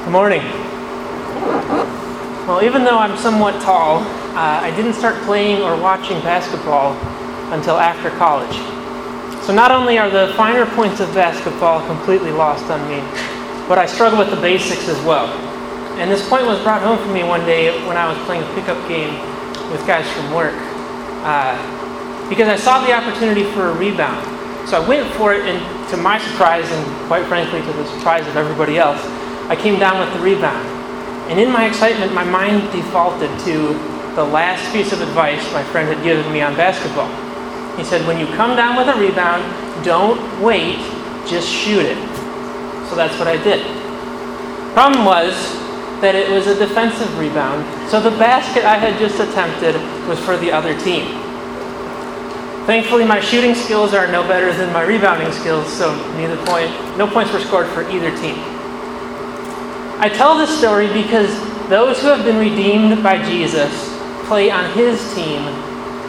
Good morning. Well, even though I'm somewhat tall, uh, I didn't start playing or watching basketball until after college. So not only are the finer points of basketball completely lost on me, but I struggle with the basics as well. And this point was brought home for me one day when I was playing a pickup game with guys from work. Uh, because I saw the opportunity for a rebound. So I went for it, and to my surprise, and quite frankly to the surprise of everybody else, I came down with the rebound. And in my excitement, my mind defaulted to the last piece of advice my friend had given me on basketball. He said, When you come down with a rebound, don't wait, just shoot it. So that's what I did. Problem was that it was a defensive rebound, so the basket I had just attempted was for the other team. Thankfully, my shooting skills are no better than my rebounding skills, so neither point, no points were scored for either team. I tell this story because those who have been redeemed by Jesus play on his team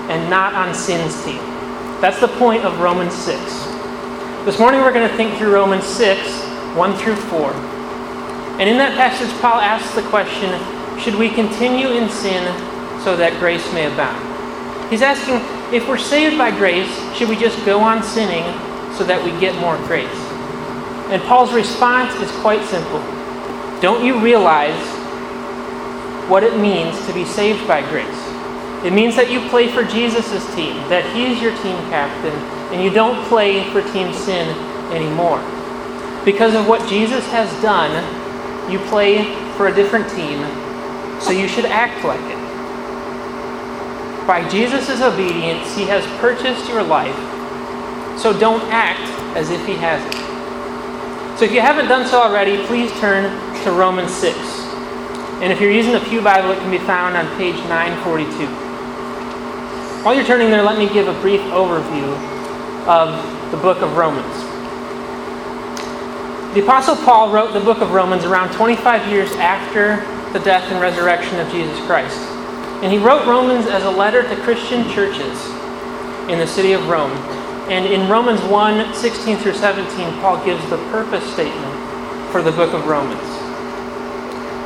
and not on sin's team. That's the point of Romans 6. This morning we're going to think through Romans 6, 1 through 4. And in that passage, Paul asks the question should we continue in sin so that grace may abound? He's asking if we're saved by grace, should we just go on sinning so that we get more grace? And Paul's response is quite simple don't you realize what it means to be saved by grace? It means that you play for Jesus' team, that He's your team captain, and you don't play for Team Sin anymore. Because of what Jesus has done, you play for a different team, so you should act like it. By Jesus' obedience, He has purchased your life, so don't act as if He hasn't. So if you haven't done so already, please turn to Romans 6. And if you're using the Pew Bible, it can be found on page 942. While you're turning there, let me give a brief overview of the book of Romans. The Apostle Paul wrote the book of Romans around 25 years after the death and resurrection of Jesus Christ. And he wrote Romans as a letter to Christian churches in the city of Rome. And in Romans 1 16 through 17, Paul gives the purpose statement for the book of Romans.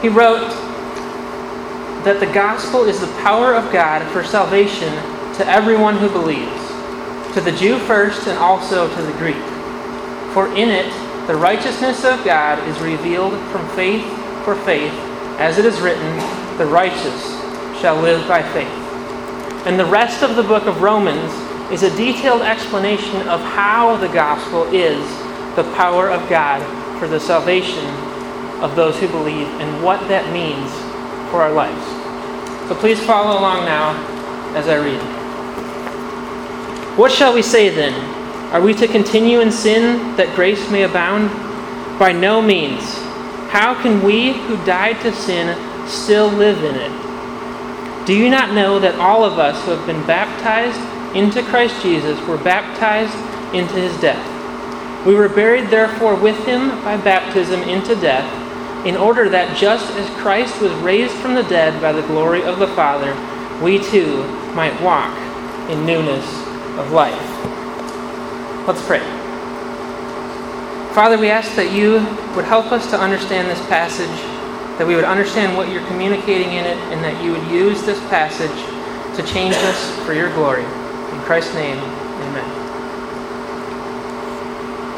He wrote that the gospel is the power of God for salvation to everyone who believes, to the Jew first and also to the Greek. For in it, the righteousness of God is revealed from faith for faith, as it is written, the righteous shall live by faith. And the rest of the book of Romans is a detailed explanation of how the gospel is the power of God for the salvation of those who believe and what that means for our lives. So please follow along now as I read. What shall we say then? Are we to continue in sin that grace may abound? By no means. How can we who died to sin still live in it? Do you not know that all of us who have been baptized into Christ Jesus were baptized into his death? We were buried therefore with him by baptism into death in order that just as Christ was raised from the dead by the glory of the Father, we too might walk in newness of life. Let's pray. Father, we ask that you would help us to understand this passage, that we would understand what you're communicating in it, and that you would use this passage to change us for your glory. In Christ's name, amen.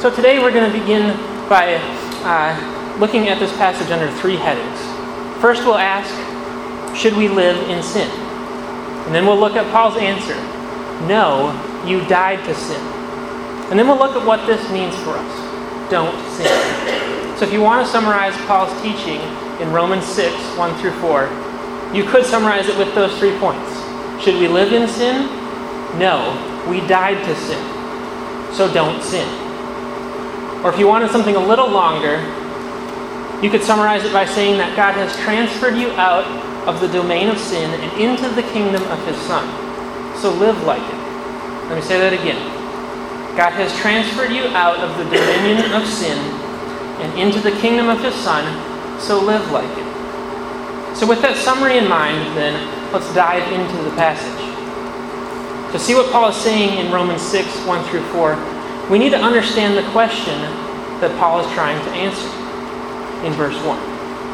So today we're going to begin by uh, looking at this passage under three headings. First, we'll ask, should we live in sin? And then we'll look at Paul's answer no, you died to sin. And then we'll look at what this means for us. Don't sin. So if you want to summarize Paul's teaching in Romans 6, 1 through 4, you could summarize it with those three points. Should we live in sin? No, we died to sin. So don't sin. Or if you wanted something a little longer, you could summarize it by saying that God has transferred you out of the domain of sin and into the kingdom of His Son. So live like it. Let me say that again. God has transferred you out of the dominion of sin and into the kingdom of His Son. So live like it. So, with that summary in mind, then, let's dive into the passage. To see what Paul is saying in Romans 6 1 through 4, we need to understand the question that Paul is trying to answer in verse 1.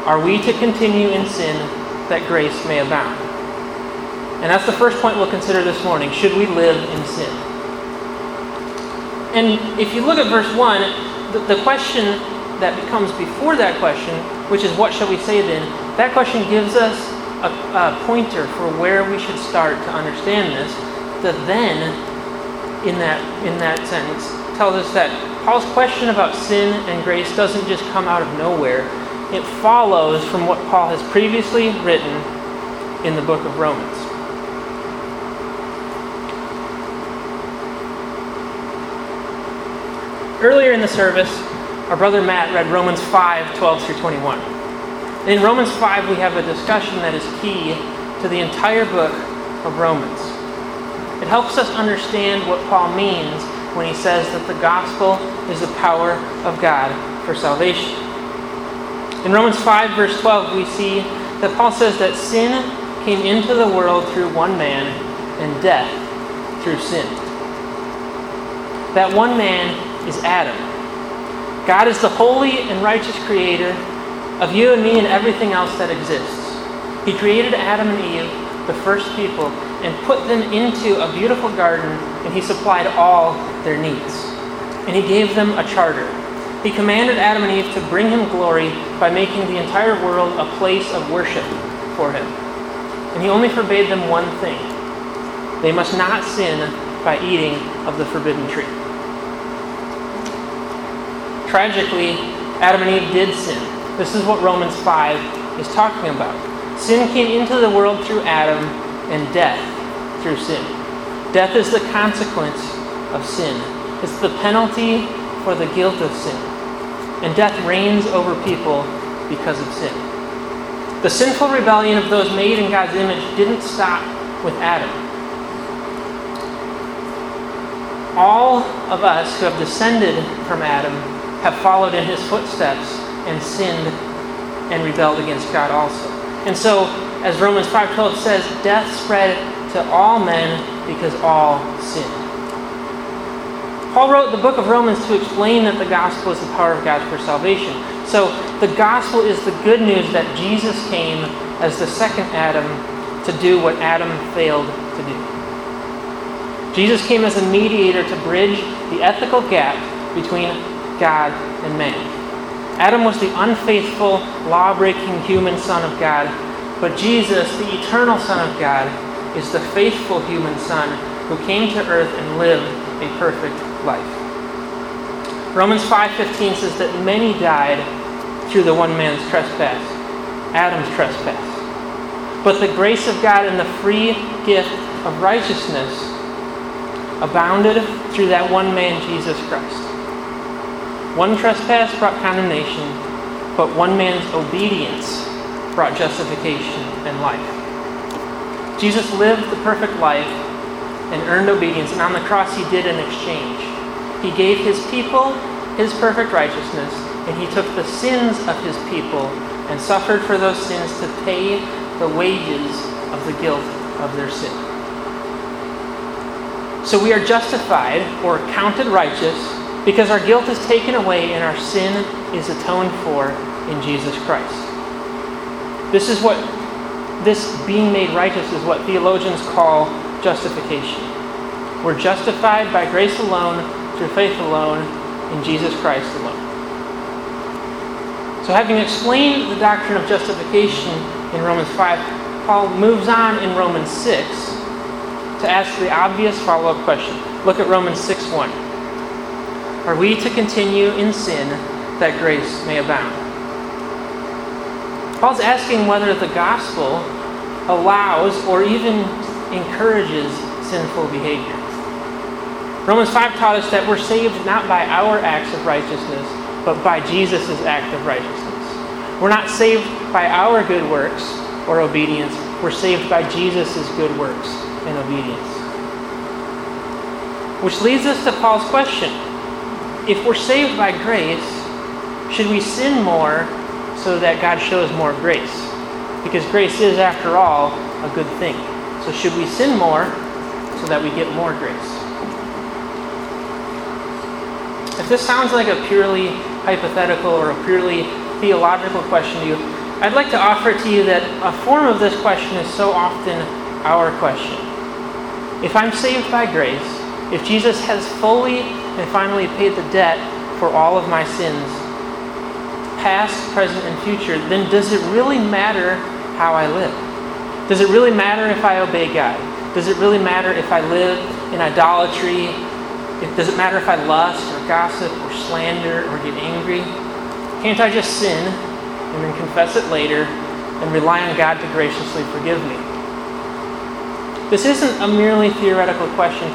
Are we to continue in sin that grace may abound? And that's the first point we'll consider this morning. Should we live in sin? And if you look at verse 1, the, the question that becomes before that question, which is what shall we say then, that question gives us a, a pointer for where we should start to understand this. The then in that in that sentence tells us that Paul's question about sin and grace doesn't just come out of nowhere. It follows from what Paul has previously written in the book of Romans. Earlier in the service, our brother Matt read Romans 5 12 through 21. In Romans 5, we have a discussion that is key to the entire book of Romans. It helps us understand what Paul means when he says that the gospel is the power of God for salvation. In Romans 5, verse 12, we see that Paul says that sin came into the world through one man and death through sin. That one man is Adam. God is the holy and righteous creator of you and me and everything else that exists. He created Adam and Eve, the first people, and put them into a beautiful garden, and he supplied all their needs. And he gave them a charter. He commanded Adam and Eve to bring him glory by making the entire world a place of worship for him. And he only forbade them one thing they must not sin by eating of the forbidden tree. Tragically, Adam and Eve did sin. This is what Romans 5 is talking about. Sin came into the world through Adam, and death through sin. Death is the consequence of sin, it's the penalty for the guilt of sin. And death reigns over people because of sin. The sinful rebellion of those made in God's image didn't stop with Adam. All of us who have descended from Adam have followed in his footsteps and sinned and rebelled against God also. And so, as Romans 5:12 says, death spread to all men because all sinned. Paul wrote the book of Romans to explain that the gospel is the power of God for salvation. So, the gospel is the good news that Jesus came as the second Adam to do what Adam failed to do. Jesus came as a mediator to bridge the ethical gap between God and man. Adam was the unfaithful, law breaking human Son of God, but Jesus, the eternal Son of God, is the faithful human Son who came to earth and lived a perfect life. Romans 5:15 says that many died through the one man's trespass, Adam's trespass. But the grace of God and the free gift of righteousness abounded through that one man, Jesus Christ. One trespass brought condemnation, but one man's obedience brought justification and life. Jesus lived the perfect life and earned obedience, and on the cross he did an exchange. He gave his people his perfect righteousness, and he took the sins of his people and suffered for those sins to pay the wages of the guilt of their sin. So we are justified or counted righteous because our guilt is taken away and our sin is atoned for in Jesus Christ. This is what this being made righteous is what theologians call justification. We're justified by grace alone, through faith alone, in Jesus Christ alone. So, having explained the doctrine of justification in Romans 5, Paul moves on in Romans 6 to ask the obvious follow up question. Look at Romans 6 1. Are we to continue in sin that grace may abound? Paul's asking whether the gospel allows or even encourages sinful behavior. Romans 5 taught us that we're saved not by our acts of righteousness, but by Jesus' act of righteousness. We're not saved by our good works or obedience, we're saved by Jesus' good works and obedience. Which leads us to Paul's question if we're saved by grace, should we sin more so that God shows more grace? Because grace is, after all, a good thing. So, should we sin more so that we get more grace? If this sounds like a purely hypothetical or a purely theological question to you, I'd like to offer to you that a form of this question is so often our question. If I'm saved by grace, if Jesus has fully and finally paid the debt for all of my sins, past, present, and future, then does it really matter how I live? Does it really matter if I obey God? Does it really matter if I live in idolatry? If, does it matter if I lust or gossip or slander or get angry? Can't I just sin and then confess it later and rely on God to graciously forgive me? This isn't a merely theoretical question,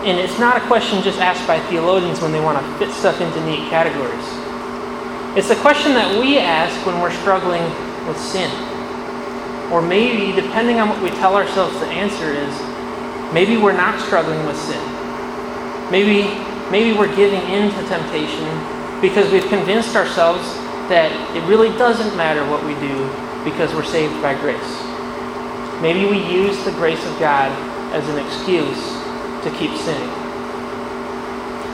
and it's not a question just asked by theologians when they want to fit stuff into neat categories. It's the question that we ask when we're struggling with sin. Or maybe, depending on what we tell ourselves the answer is, maybe we're not struggling with sin. Maybe, maybe we're giving in to temptation because we've convinced ourselves that it really doesn't matter what we do because we're saved by grace. Maybe we use the grace of God as an excuse to keep sinning.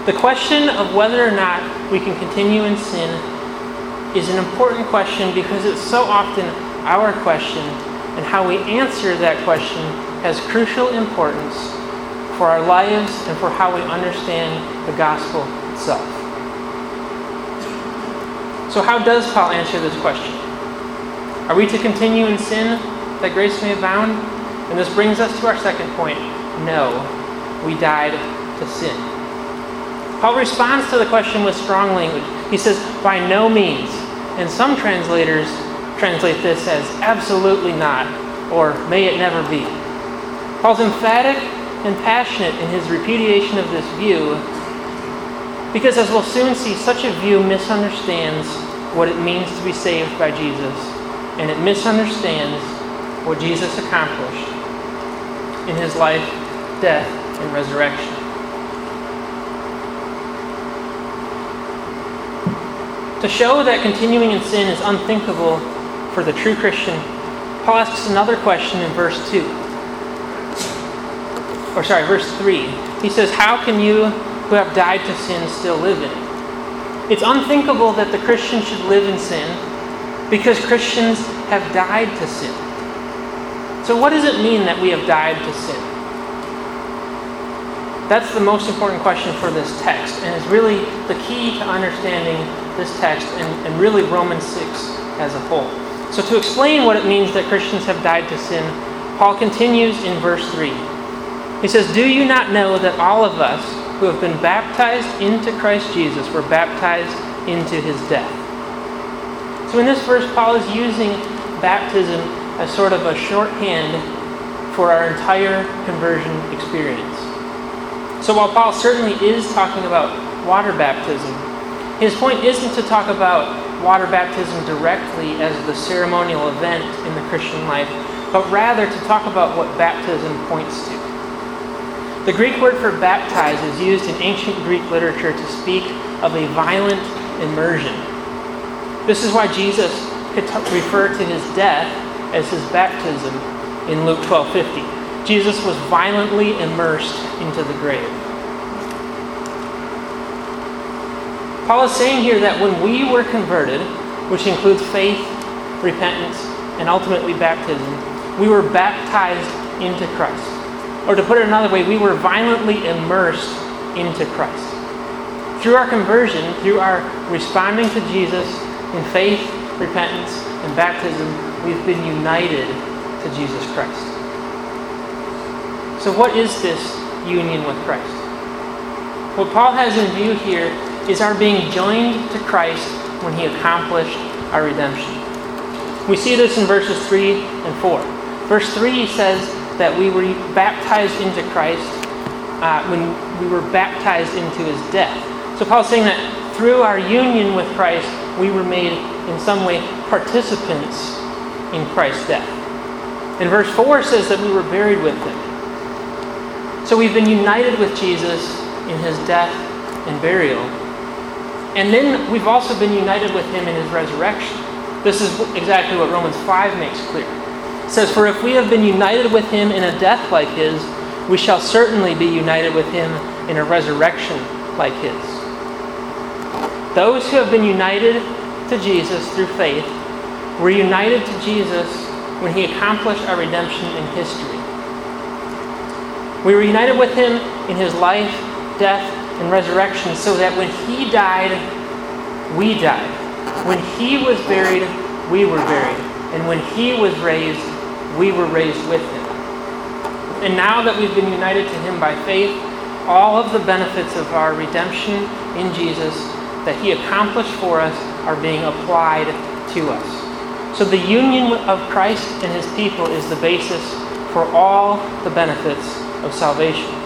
The question of whether or not we can continue in sin is an important question because it's so often our question, and how we answer that question has crucial importance for our lives and for how we understand the gospel itself. So, how does Paul answer this question? Are we to continue in sin that grace may abound? And this brings us to our second point no, we died to sin. Paul responds to the question with strong language. He says, by no means. And some translators translate this as absolutely not, or may it never be. Paul's emphatic and passionate in his repudiation of this view because, as we'll soon see, such a view misunderstands what it means to be saved by Jesus, and it misunderstands what Jesus accomplished in his life, death, and resurrection. To show that continuing in sin is unthinkable for the true Christian, Paul asks another question in verse 2. Or, sorry, verse 3. He says, How can you who have died to sin still live in it? It's unthinkable that the Christian should live in sin because Christians have died to sin. So, what does it mean that we have died to sin? That's the most important question for this text, and is really the key to understanding this text and, and really Romans 6 as a whole. So, to explain what it means that Christians have died to sin, Paul continues in verse 3. He says, Do you not know that all of us who have been baptized into Christ Jesus were baptized into his death? So, in this verse, Paul is using baptism as sort of a shorthand for our entire conversion experience. So, while Paul certainly is talking about water baptism, his point isn't to talk about water baptism directly as the ceremonial event in the Christian life, but rather to talk about what baptism points to. The Greek word for baptize is used in ancient Greek literature to speak of a violent immersion. This is why Jesus could t- refer to his death as his baptism in Luke 12:50. Jesus was violently immersed into the grave. Paul is saying here that when we were converted, which includes faith, repentance, and ultimately baptism, we were baptized into Christ. Or to put it another way, we were violently immersed into Christ. Through our conversion, through our responding to Jesus in faith, repentance, and baptism, we've been united to Jesus Christ. So, what is this union with Christ? What Paul has in view here is our being joined to Christ when he accomplished our redemption. We see this in verses 3 and 4. Verse 3 says that we were baptized into Christ uh, when we were baptized into his death. So Paul's saying that through our union with Christ, we were made in some way participants in Christ's death. And verse 4 says that we were buried with him. So we've been united with Jesus in his death and burial. And then we've also been united with him in his resurrection. This is exactly what Romans 5 makes clear. It says, For if we have been united with him in a death like his, we shall certainly be united with him in a resurrection like his. Those who have been united to Jesus through faith We're united to Jesus when he accomplished our redemption in history. We were united with him in his life, death, and resurrection so that when he died, we died. When he was buried, we were buried. And when he was raised, we were raised with him. And now that we've been united to him by faith, all of the benefits of our redemption in Jesus that he accomplished for us are being applied to us. So the union of Christ and his people is the basis for all the benefits of salvation.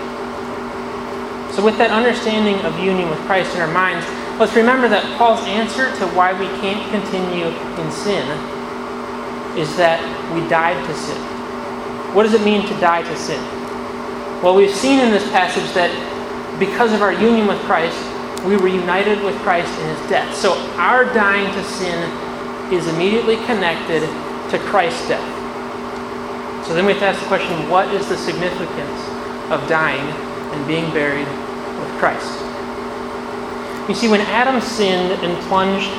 So, with that understanding of union with Christ in our minds, let's remember that Paul's answer to why we can't continue in sin is that we died to sin. What does it mean to die to sin? Well, we've seen in this passage that because of our union with Christ, we were united with Christ in his death. So our dying to sin is immediately connected to Christ's death. So then we have to ask the question what is the significance of dying and being buried Christ? You see, when Adam sinned and plunged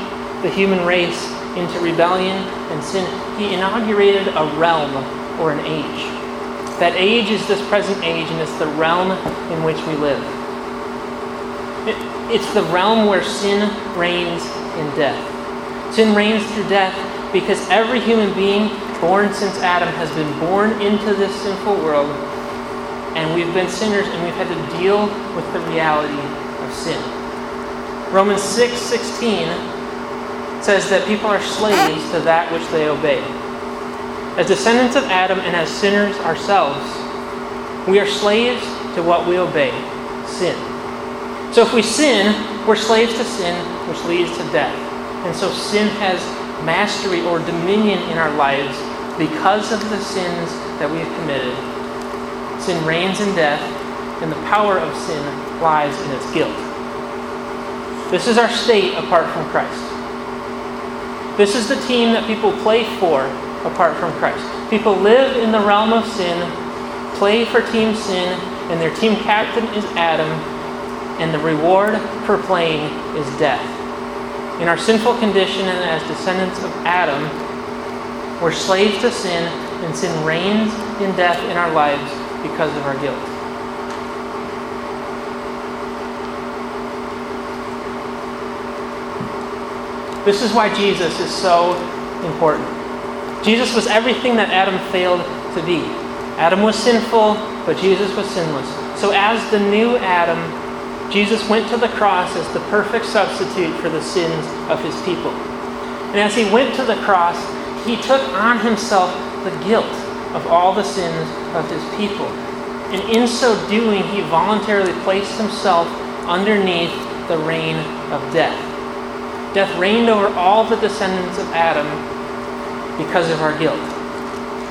the human race into rebellion and sin, he inaugurated a realm or an age. That age is this present age, and it's the realm in which we live. It, it's the realm where sin reigns in death. Sin reigns through death because every human being born since Adam has been born into this sinful world, and we've been sinners, and we've had to deal with the reality of sin. Romans 6 16 says that people are slaves to that which they obey. As descendants of Adam and as sinners ourselves, we are slaves to what we obey sin. So if we sin, we're slaves to sin, which leads to death. And so sin has mastery or dominion in our lives because of the sins that we have committed. Sin reigns in death, and the power of sin lies in its guilt. This is our state apart from Christ. This is the team that people play for apart from Christ. People live in the realm of sin, play for Team Sin, and their team captain is Adam, and the reward for playing is death. In our sinful condition and as descendants of Adam, we're slaves to sin, and sin reigns in death in our lives because of our guilt. This is why Jesus is so important. Jesus was everything that Adam failed to be. Adam was sinful, but Jesus was sinless. So, as the new Adam, Jesus went to the cross as the perfect substitute for the sins of his people. And as he went to the cross, he took on himself the guilt of all the sins of his people. And in so doing, he voluntarily placed himself underneath the reign of death. Death reigned over all the descendants of Adam because of our guilt.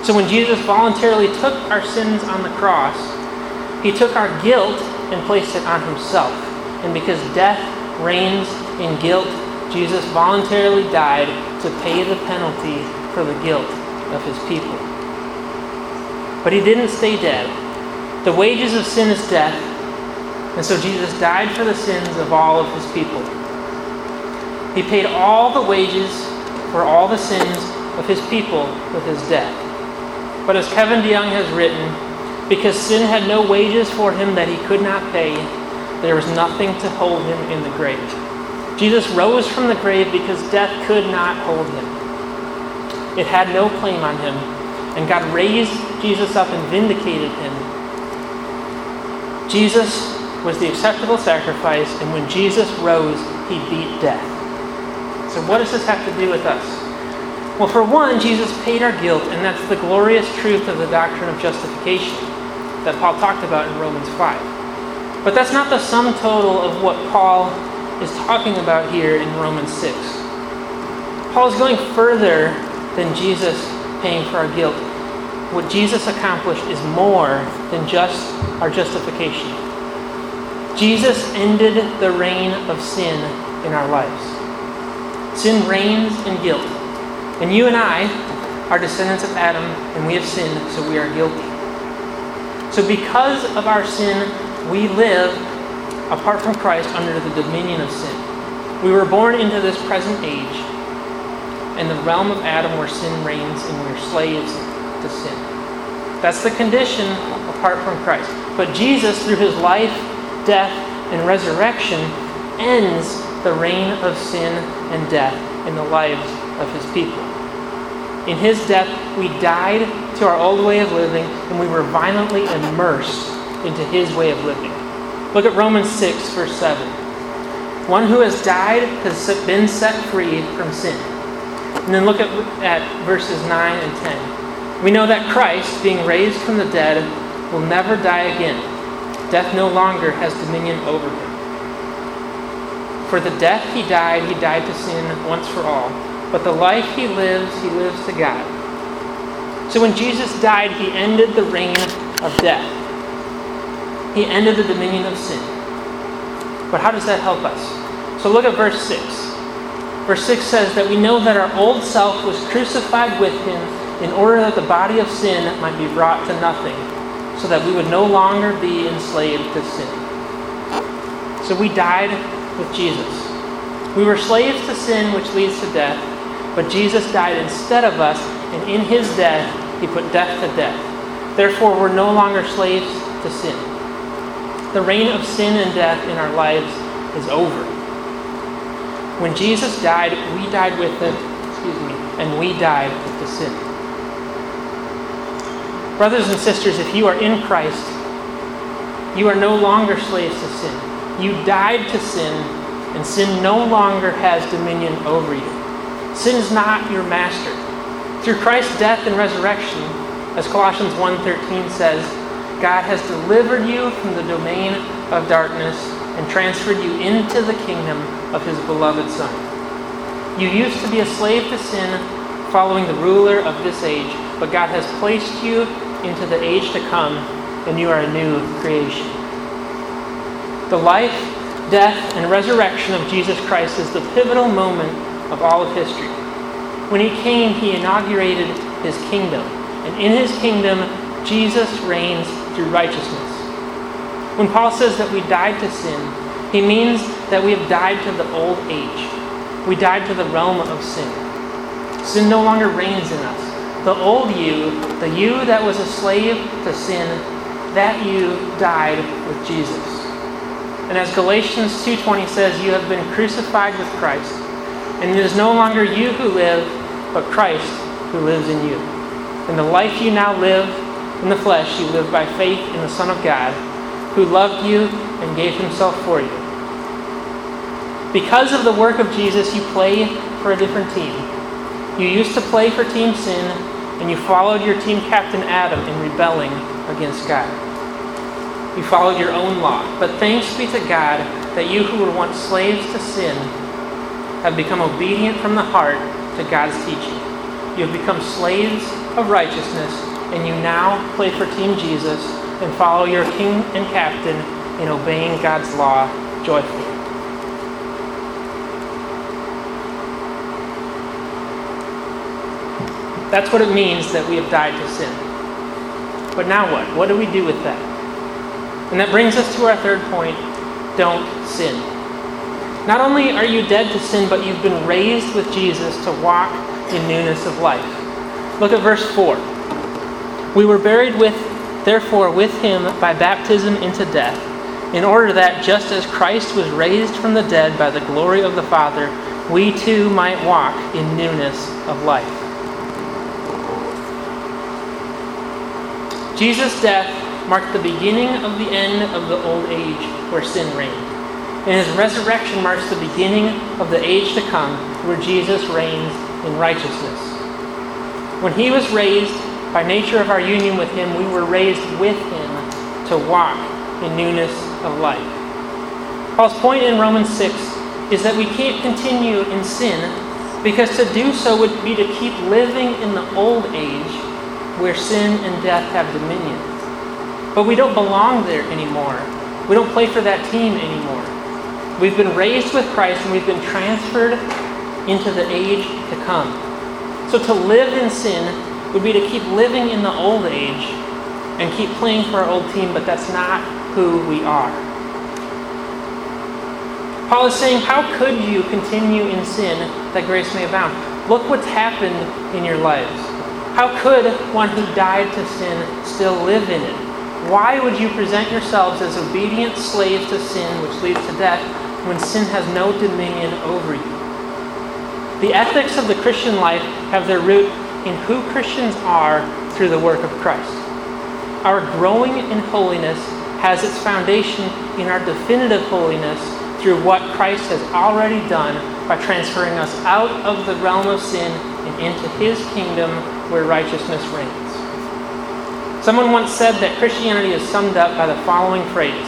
So when Jesus voluntarily took our sins on the cross, he took our guilt and placed it on himself. And because death reigns in guilt, Jesus voluntarily died to pay the penalty for the guilt of his people. But he didn't stay dead. The wages of sin is death, and so Jesus died for the sins of all of his people. He paid all the wages for all the sins of his people with his death. But as Kevin DeYoung has written, because sin had no wages for him that he could not pay, there was nothing to hold him in the grave. Jesus rose from the grave because death could not hold him. It had no claim on him, and God raised Jesus up and vindicated him. Jesus was the acceptable sacrifice, and when Jesus rose, he beat death. So, what does this have to do with us? Well, for one, Jesus paid our guilt, and that's the glorious truth of the doctrine of justification that Paul talked about in Romans 5. But that's not the sum total of what Paul is talking about here in Romans 6. Paul is going further than Jesus paying for our guilt. What Jesus accomplished is more than just our justification. Jesus ended the reign of sin in our lives. Sin reigns in guilt. And you and I are descendants of Adam, and we have sinned, so we are guilty. So, because of our sin, we live apart from Christ under the dominion of sin. We were born into this present age, in the realm of Adam where sin reigns and we're slaves to sin. That's the condition apart from Christ. But Jesus, through his life, death, and resurrection, ends the reign of sin and death in the lives of his people. In his death, we died to our old way of living and we were violently immersed into his way of living. Look at Romans 6, verse 7. One who has died has been set free from sin. And then look at, at verses 9 and 10. We know that Christ, being raised from the dead, will never die again. Death no longer has dominion over him. For the death he died, he died to sin once for all. But the life he lives, he lives to God. So when Jesus died, he ended the reign of death. He ended the dominion of sin. But how does that help us? So look at verse 6. Verse 6 says that we know that our old self was crucified with him in order that the body of sin might be brought to nothing, so that we would no longer be enslaved to sin. So we died with Jesus. We were slaves to sin, which leads to death, but Jesus died instead of us, and in his death, he put death to death. Therefore, we're no longer slaves to sin. The reign of sin and death in our lives is over. When Jesus died, we died with him, excuse me, and we died with the sin. Brothers and sisters, if you are in Christ, you are no longer slaves to sin. You died to sin, and sin no longer has dominion over you. Sin is not your master. Through Christ's death and resurrection, as Colossians 1:13 says, God has delivered you from the domain of darkness and transferred you into the kingdom of his beloved Son. You used to be a slave to sin, following the ruler of this age, but God has placed you into the age to come, and you are a new creation. The life, death, and resurrection of Jesus Christ is the pivotal moment of all of history. When he came, he inaugurated his kingdom, and in his kingdom, Jesus reigns through righteousness. When Paul says that we died to sin, he means that we have died to the old age. We died to the realm of sin. Sin no longer reigns in us. The old you, the you that was a slave to sin, that you died with Jesus. And as Galatians 2:20 says, you have been crucified with Christ, and it is no longer you who live, but Christ who lives in you. And the life you now live in the flesh, you live by faith in the Son of God, who loved you and gave himself for you. Because of the work of Jesus, you play for a different team. You used to play for Team Sin, and you followed your team captain Adam in rebelling against God. You followed your own law. But thanks be to God that you who were once slaves to sin have become obedient from the heart to God's teaching. You have become slaves of righteousness, and you now play for Team Jesus and follow your king and captain in obeying God's law joyfully. That's what it means that we have died to sin. But now what? What do we do with that? And that brings us to our third point don't sin. Not only are you dead to sin, but you've been raised with Jesus to walk in newness of life. Look at verse 4. We were buried with, therefore, with him by baptism into death, in order that, just as Christ was raised from the dead by the glory of the Father, we too might walk in newness of life. Jesus' death marked the beginning of the end of the old age where sin reigned. And his resurrection marks the beginning of the age to come where Jesus reigns in righteousness. When he was raised, by nature of our union with him, we were raised with him to walk in newness of life. Paul's point in Romans 6 is that we can't continue in sin because to do so would be to keep living in the old age where sin and death have dominion. But we don't belong there anymore. We don't play for that team anymore. We've been raised with Christ and we've been transferred into the age to come. So to live in sin would be to keep living in the old age and keep playing for our old team, but that's not who we are. Paul is saying, How could you continue in sin that grace may abound? Look what's happened in your lives. How could one who died to sin still live in it? Why would you present yourselves as obedient slaves to sin, which leads to death, when sin has no dominion over you? The ethics of the Christian life have their root in who Christians are through the work of Christ. Our growing in holiness has its foundation in our definitive holiness through what Christ has already done by transferring us out of the realm of sin and into his kingdom where righteousness reigns. Someone once said that Christianity is summed up by the following phrase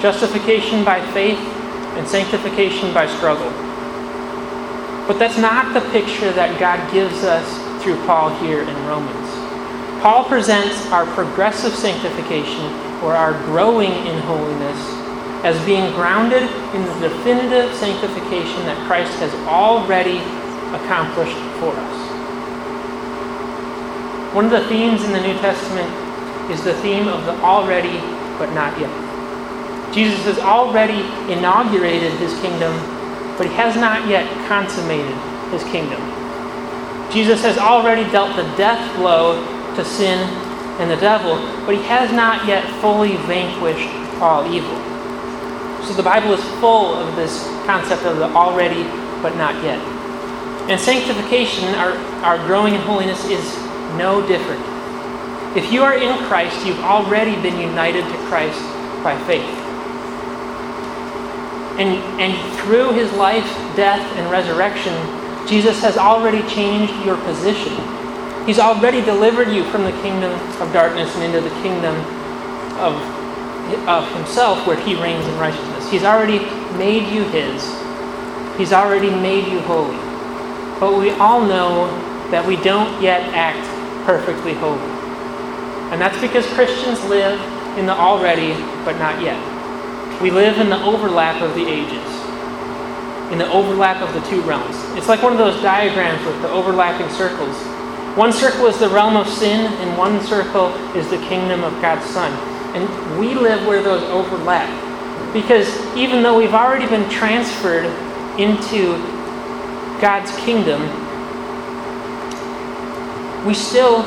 justification by faith and sanctification by struggle. But that's not the picture that God gives us through Paul here in Romans. Paul presents our progressive sanctification or our growing in holiness as being grounded in the definitive sanctification that Christ has already accomplished for us. One of the themes in the New Testament is the theme of the already but not yet. Jesus has already inaugurated his kingdom, but he has not yet consummated his kingdom. Jesus has already dealt the death blow to sin and the devil, but he has not yet fully vanquished all evil. So the Bible is full of this concept of the already but not yet. And sanctification, our, our growing in holiness, is no different. If you are in Christ, you've already been united to Christ by faith. And, and through his life, death, and resurrection, Jesus has already changed your position. He's already delivered you from the kingdom of darkness and into the kingdom of, of himself where he reigns in righteousness. He's already made you his. He's already made you holy. But we all know that we don't yet act perfectly holy. And that's because Christians live in the already, but not yet. We live in the overlap of the ages, in the overlap of the two realms. It's like one of those diagrams with the overlapping circles. One circle is the realm of sin, and one circle is the kingdom of God's Son. And we live where those overlap. Because even though we've already been transferred into God's kingdom, we still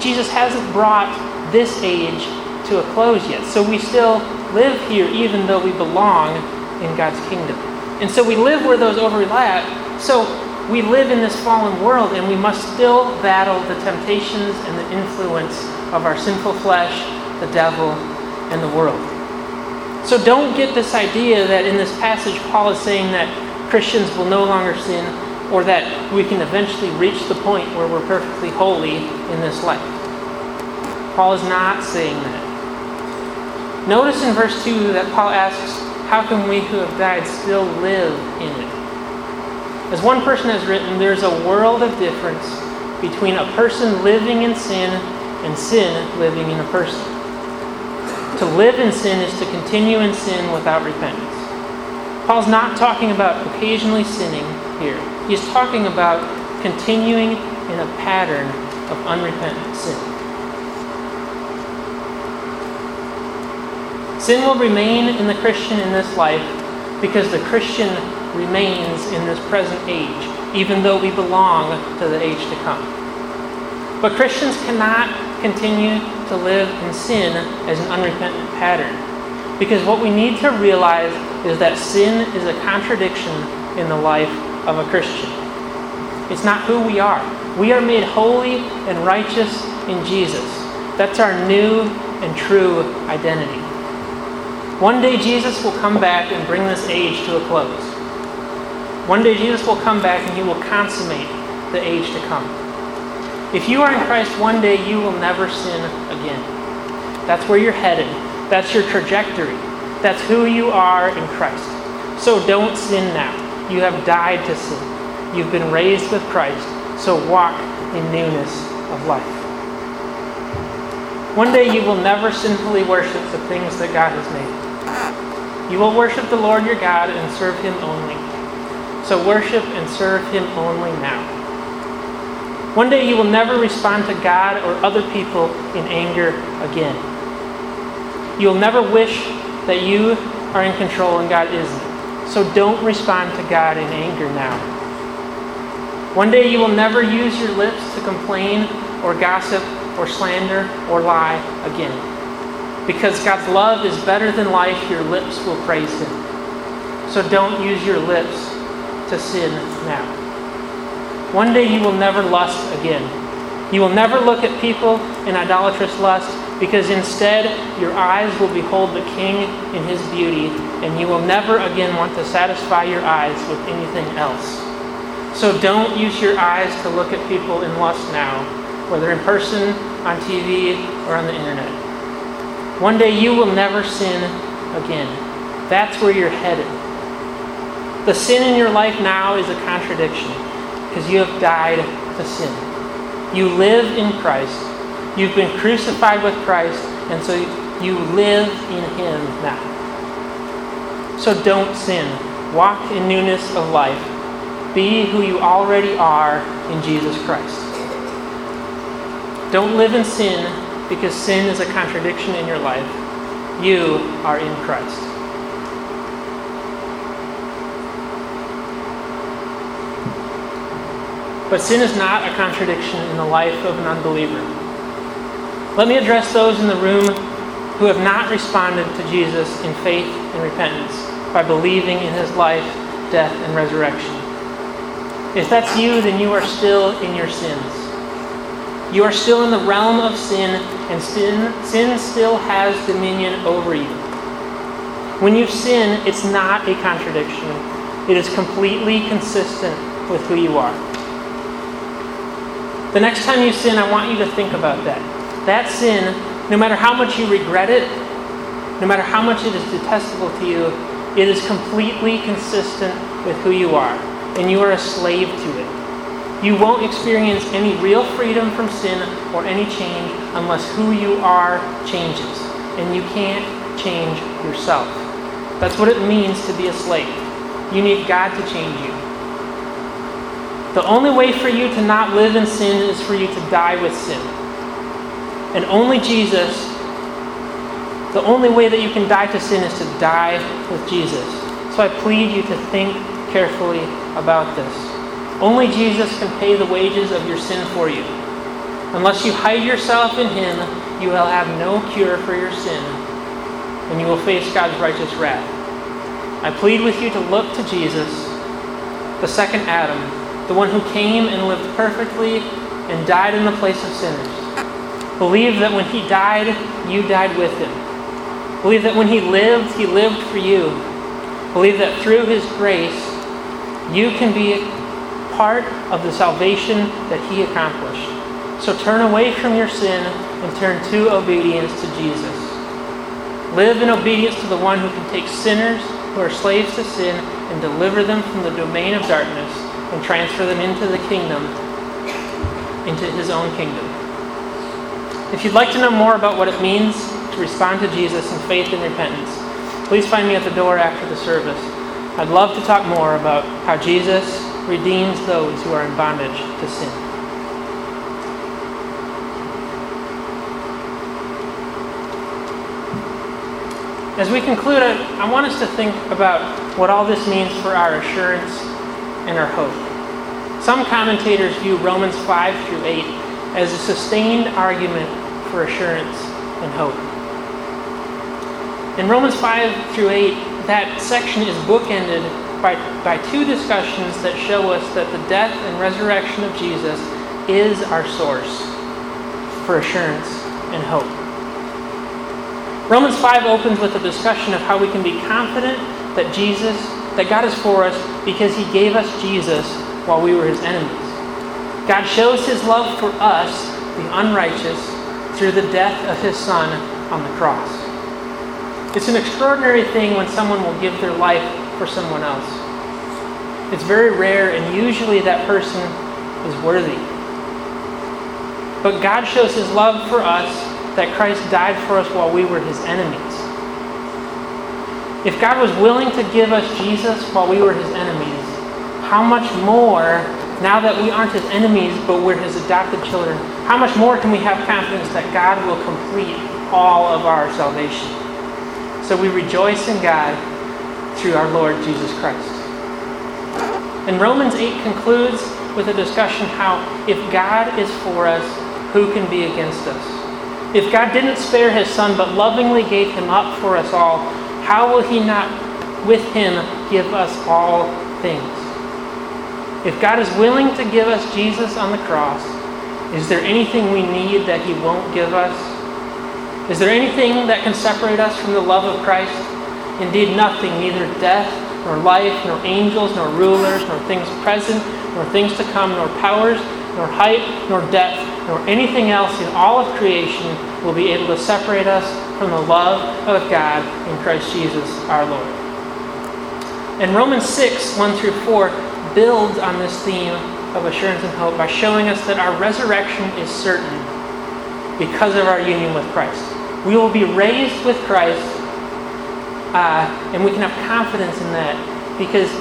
Jesus hasn't brought this age to a close yet. So we still live here even though we belong in God's kingdom. And so we live where those overlap. So we live in this fallen world and we must still battle the temptations and the influence of our sinful flesh, the devil, and the world. So don't get this idea that in this passage Paul is saying that Christians will no longer sin or that we can eventually reach the point where we're perfectly holy in this life. Paul is not saying that. Notice in verse 2 that Paul asks, How can we who have died still live in it? As one person has written, there's a world of difference between a person living in sin and sin living in a person. To live in sin is to continue in sin without repentance. Paul's not talking about occasionally sinning here. He's talking about continuing in a pattern of unrepentant sin. Sin will remain in the Christian in this life because the Christian remains in this present age, even though we belong to the age to come. But Christians cannot continue to live in sin as an unrepentant pattern. Because what we need to realize is that sin is a contradiction in the life of a Christian. It's not who we are. We are made holy and righteous in Jesus. That's our new and true identity. One day Jesus will come back and bring this age to a close. One day Jesus will come back and he will consummate the age to come. If you are in Christ, one day you will never sin again. That's where you're headed. That's your trajectory. That's who you are in Christ. So don't sin now. You have died to sin. You've been raised with Christ, so walk in newness of life. One day you will never sinfully worship the things that God has made. You will worship the Lord your God and serve Him only. So worship and serve Him only now. One day you will never respond to God or other people in anger again. You'll never wish that you are in control and God isn't. So don't respond to God in anger now. One day you will never use your lips to complain or gossip or slander or lie again. Because God's love is better than life, your lips will praise Him. So don't use your lips to sin now. One day you will never lust again. You will never look at people in idolatrous lust because instead your eyes will behold the King in his beauty, and you will never again want to satisfy your eyes with anything else. So don't use your eyes to look at people in lust now, whether in person, on TV, or on the internet. One day you will never sin again. That's where you're headed. The sin in your life now is a contradiction because you have died to sin. You live in Christ. You've been crucified with Christ, and so you live in Him now. So don't sin. Walk in newness of life. Be who you already are in Jesus Christ. Don't live in sin because sin is a contradiction in your life. You are in Christ. But sin is not a contradiction in the life of an unbeliever. Let me address those in the room who have not responded to Jesus in faith and repentance by believing in his life, death, and resurrection. If that's you, then you are still in your sins. You are still in the realm of sin, and sin, sin still has dominion over you. When you sin, it's not a contradiction, it is completely consistent with who you are. The next time you sin, I want you to think about that. That sin, no matter how much you regret it, no matter how much it is detestable to you, it is completely consistent with who you are, and you are a slave to it. You won't experience any real freedom from sin or any change unless who you are changes, and you can't change yourself. That's what it means to be a slave. You need God to change you. The only way for you to not live in sin is for you to die with sin. And only Jesus, the only way that you can die to sin is to die with Jesus. So I plead you to think carefully about this. Only Jesus can pay the wages of your sin for you. Unless you hide yourself in Him, you will have no cure for your sin, and you will face God's righteous wrath. I plead with you to look to Jesus, the second Adam, the one who came and lived perfectly and died in the place of sinners. Believe that when he died, you died with him. Believe that when he lived, he lived for you. Believe that through his grace, you can be part of the salvation that he accomplished. So turn away from your sin and turn to obedience to Jesus. Live in obedience to the one who can take sinners who are slaves to sin and deliver them from the domain of darkness and transfer them into the kingdom, into his own kingdom. If you'd like to know more about what it means to respond to Jesus in faith and repentance, please find me at the door after the service. I'd love to talk more about how Jesus redeems those who are in bondage to sin. As we conclude, I, I want us to think about what all this means for our assurance and our hope. Some commentators view Romans 5 through 8 as a sustained argument for assurance and hope. In Romans 5 through 8, that section is bookended by, by two discussions that show us that the death and resurrection of Jesus is our source for assurance and hope. Romans 5 opens with a discussion of how we can be confident that Jesus, that God is for us because he gave us Jesus while we were his enemies. God shows his love for us, the unrighteous, through the death of his son on the cross. It's an extraordinary thing when someone will give their life for someone else. It's very rare, and usually that person is worthy. But God shows his love for us that Christ died for us while we were his enemies. If God was willing to give us Jesus while we were his enemies, how much more, now that we aren't his enemies but we're his adopted children, how much more can we have confidence that God will complete all of our salvation? So we rejoice in God through our Lord Jesus Christ. And Romans 8 concludes with a discussion how if God is for us, who can be against us? If God didn't spare his son but lovingly gave him up for us all, how will he not with him give us all things? If God is willing to give us Jesus on the cross, is there anything we need that he won't give us? Is there anything that can separate us from the love of Christ? Indeed, nothing, neither death, nor life, nor angels, nor rulers, nor things present, nor things to come, nor powers, nor height, nor depth, nor anything else in all of creation will be able to separate us from the love of God in Christ Jesus our Lord. And Romans 6, 1 through 4, builds on this theme of assurance and hope by showing us that our resurrection is certain because of our union with Christ. We will be raised with Christ, uh, and we can have confidence in that because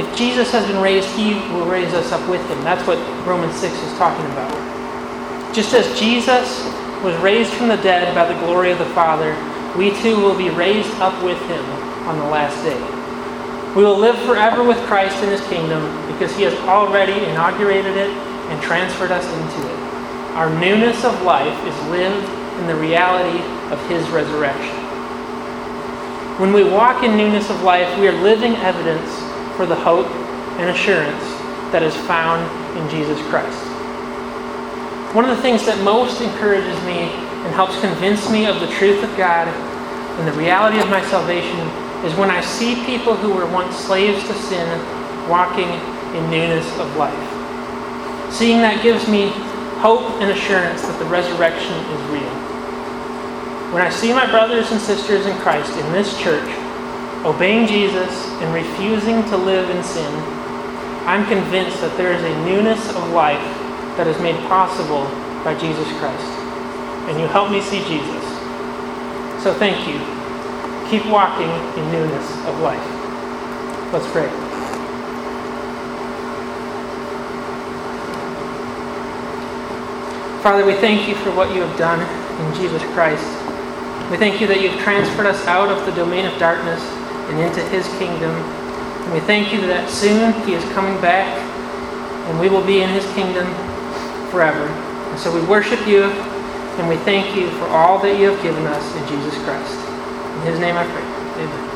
if Jesus has been raised, he will raise us up with him. That's what Romans 6 is talking about. Just as Jesus was raised from the dead by the glory of the Father, we too will be raised up with him on the last day. We will live forever with Christ in his kingdom because he has already inaugurated it and transferred us into it. Our newness of life is lived in the reality of his resurrection. When we walk in newness of life, we are living evidence for the hope and assurance that is found in Jesus Christ. One of the things that most encourages me and helps convince me of the truth of God and the reality of my salvation is when I see people who were once slaves to sin walking in newness of life. Seeing that gives me hope and assurance that the resurrection is real. When I see my brothers and sisters in Christ in this church obeying Jesus and refusing to live in sin, I'm convinced that there is a newness of life that is made possible by Jesus Christ. And you help me see Jesus. So thank you. Keep walking in newness of life. Let's pray. Father, we thank you for what you have done in Jesus Christ. We thank you that you've transferred us out of the domain of darkness and into his kingdom. And we thank you that soon he is coming back and we will be in his kingdom forever. And so we worship you and we thank you for all that you have given us in Jesus Christ. His name I pray. Amen.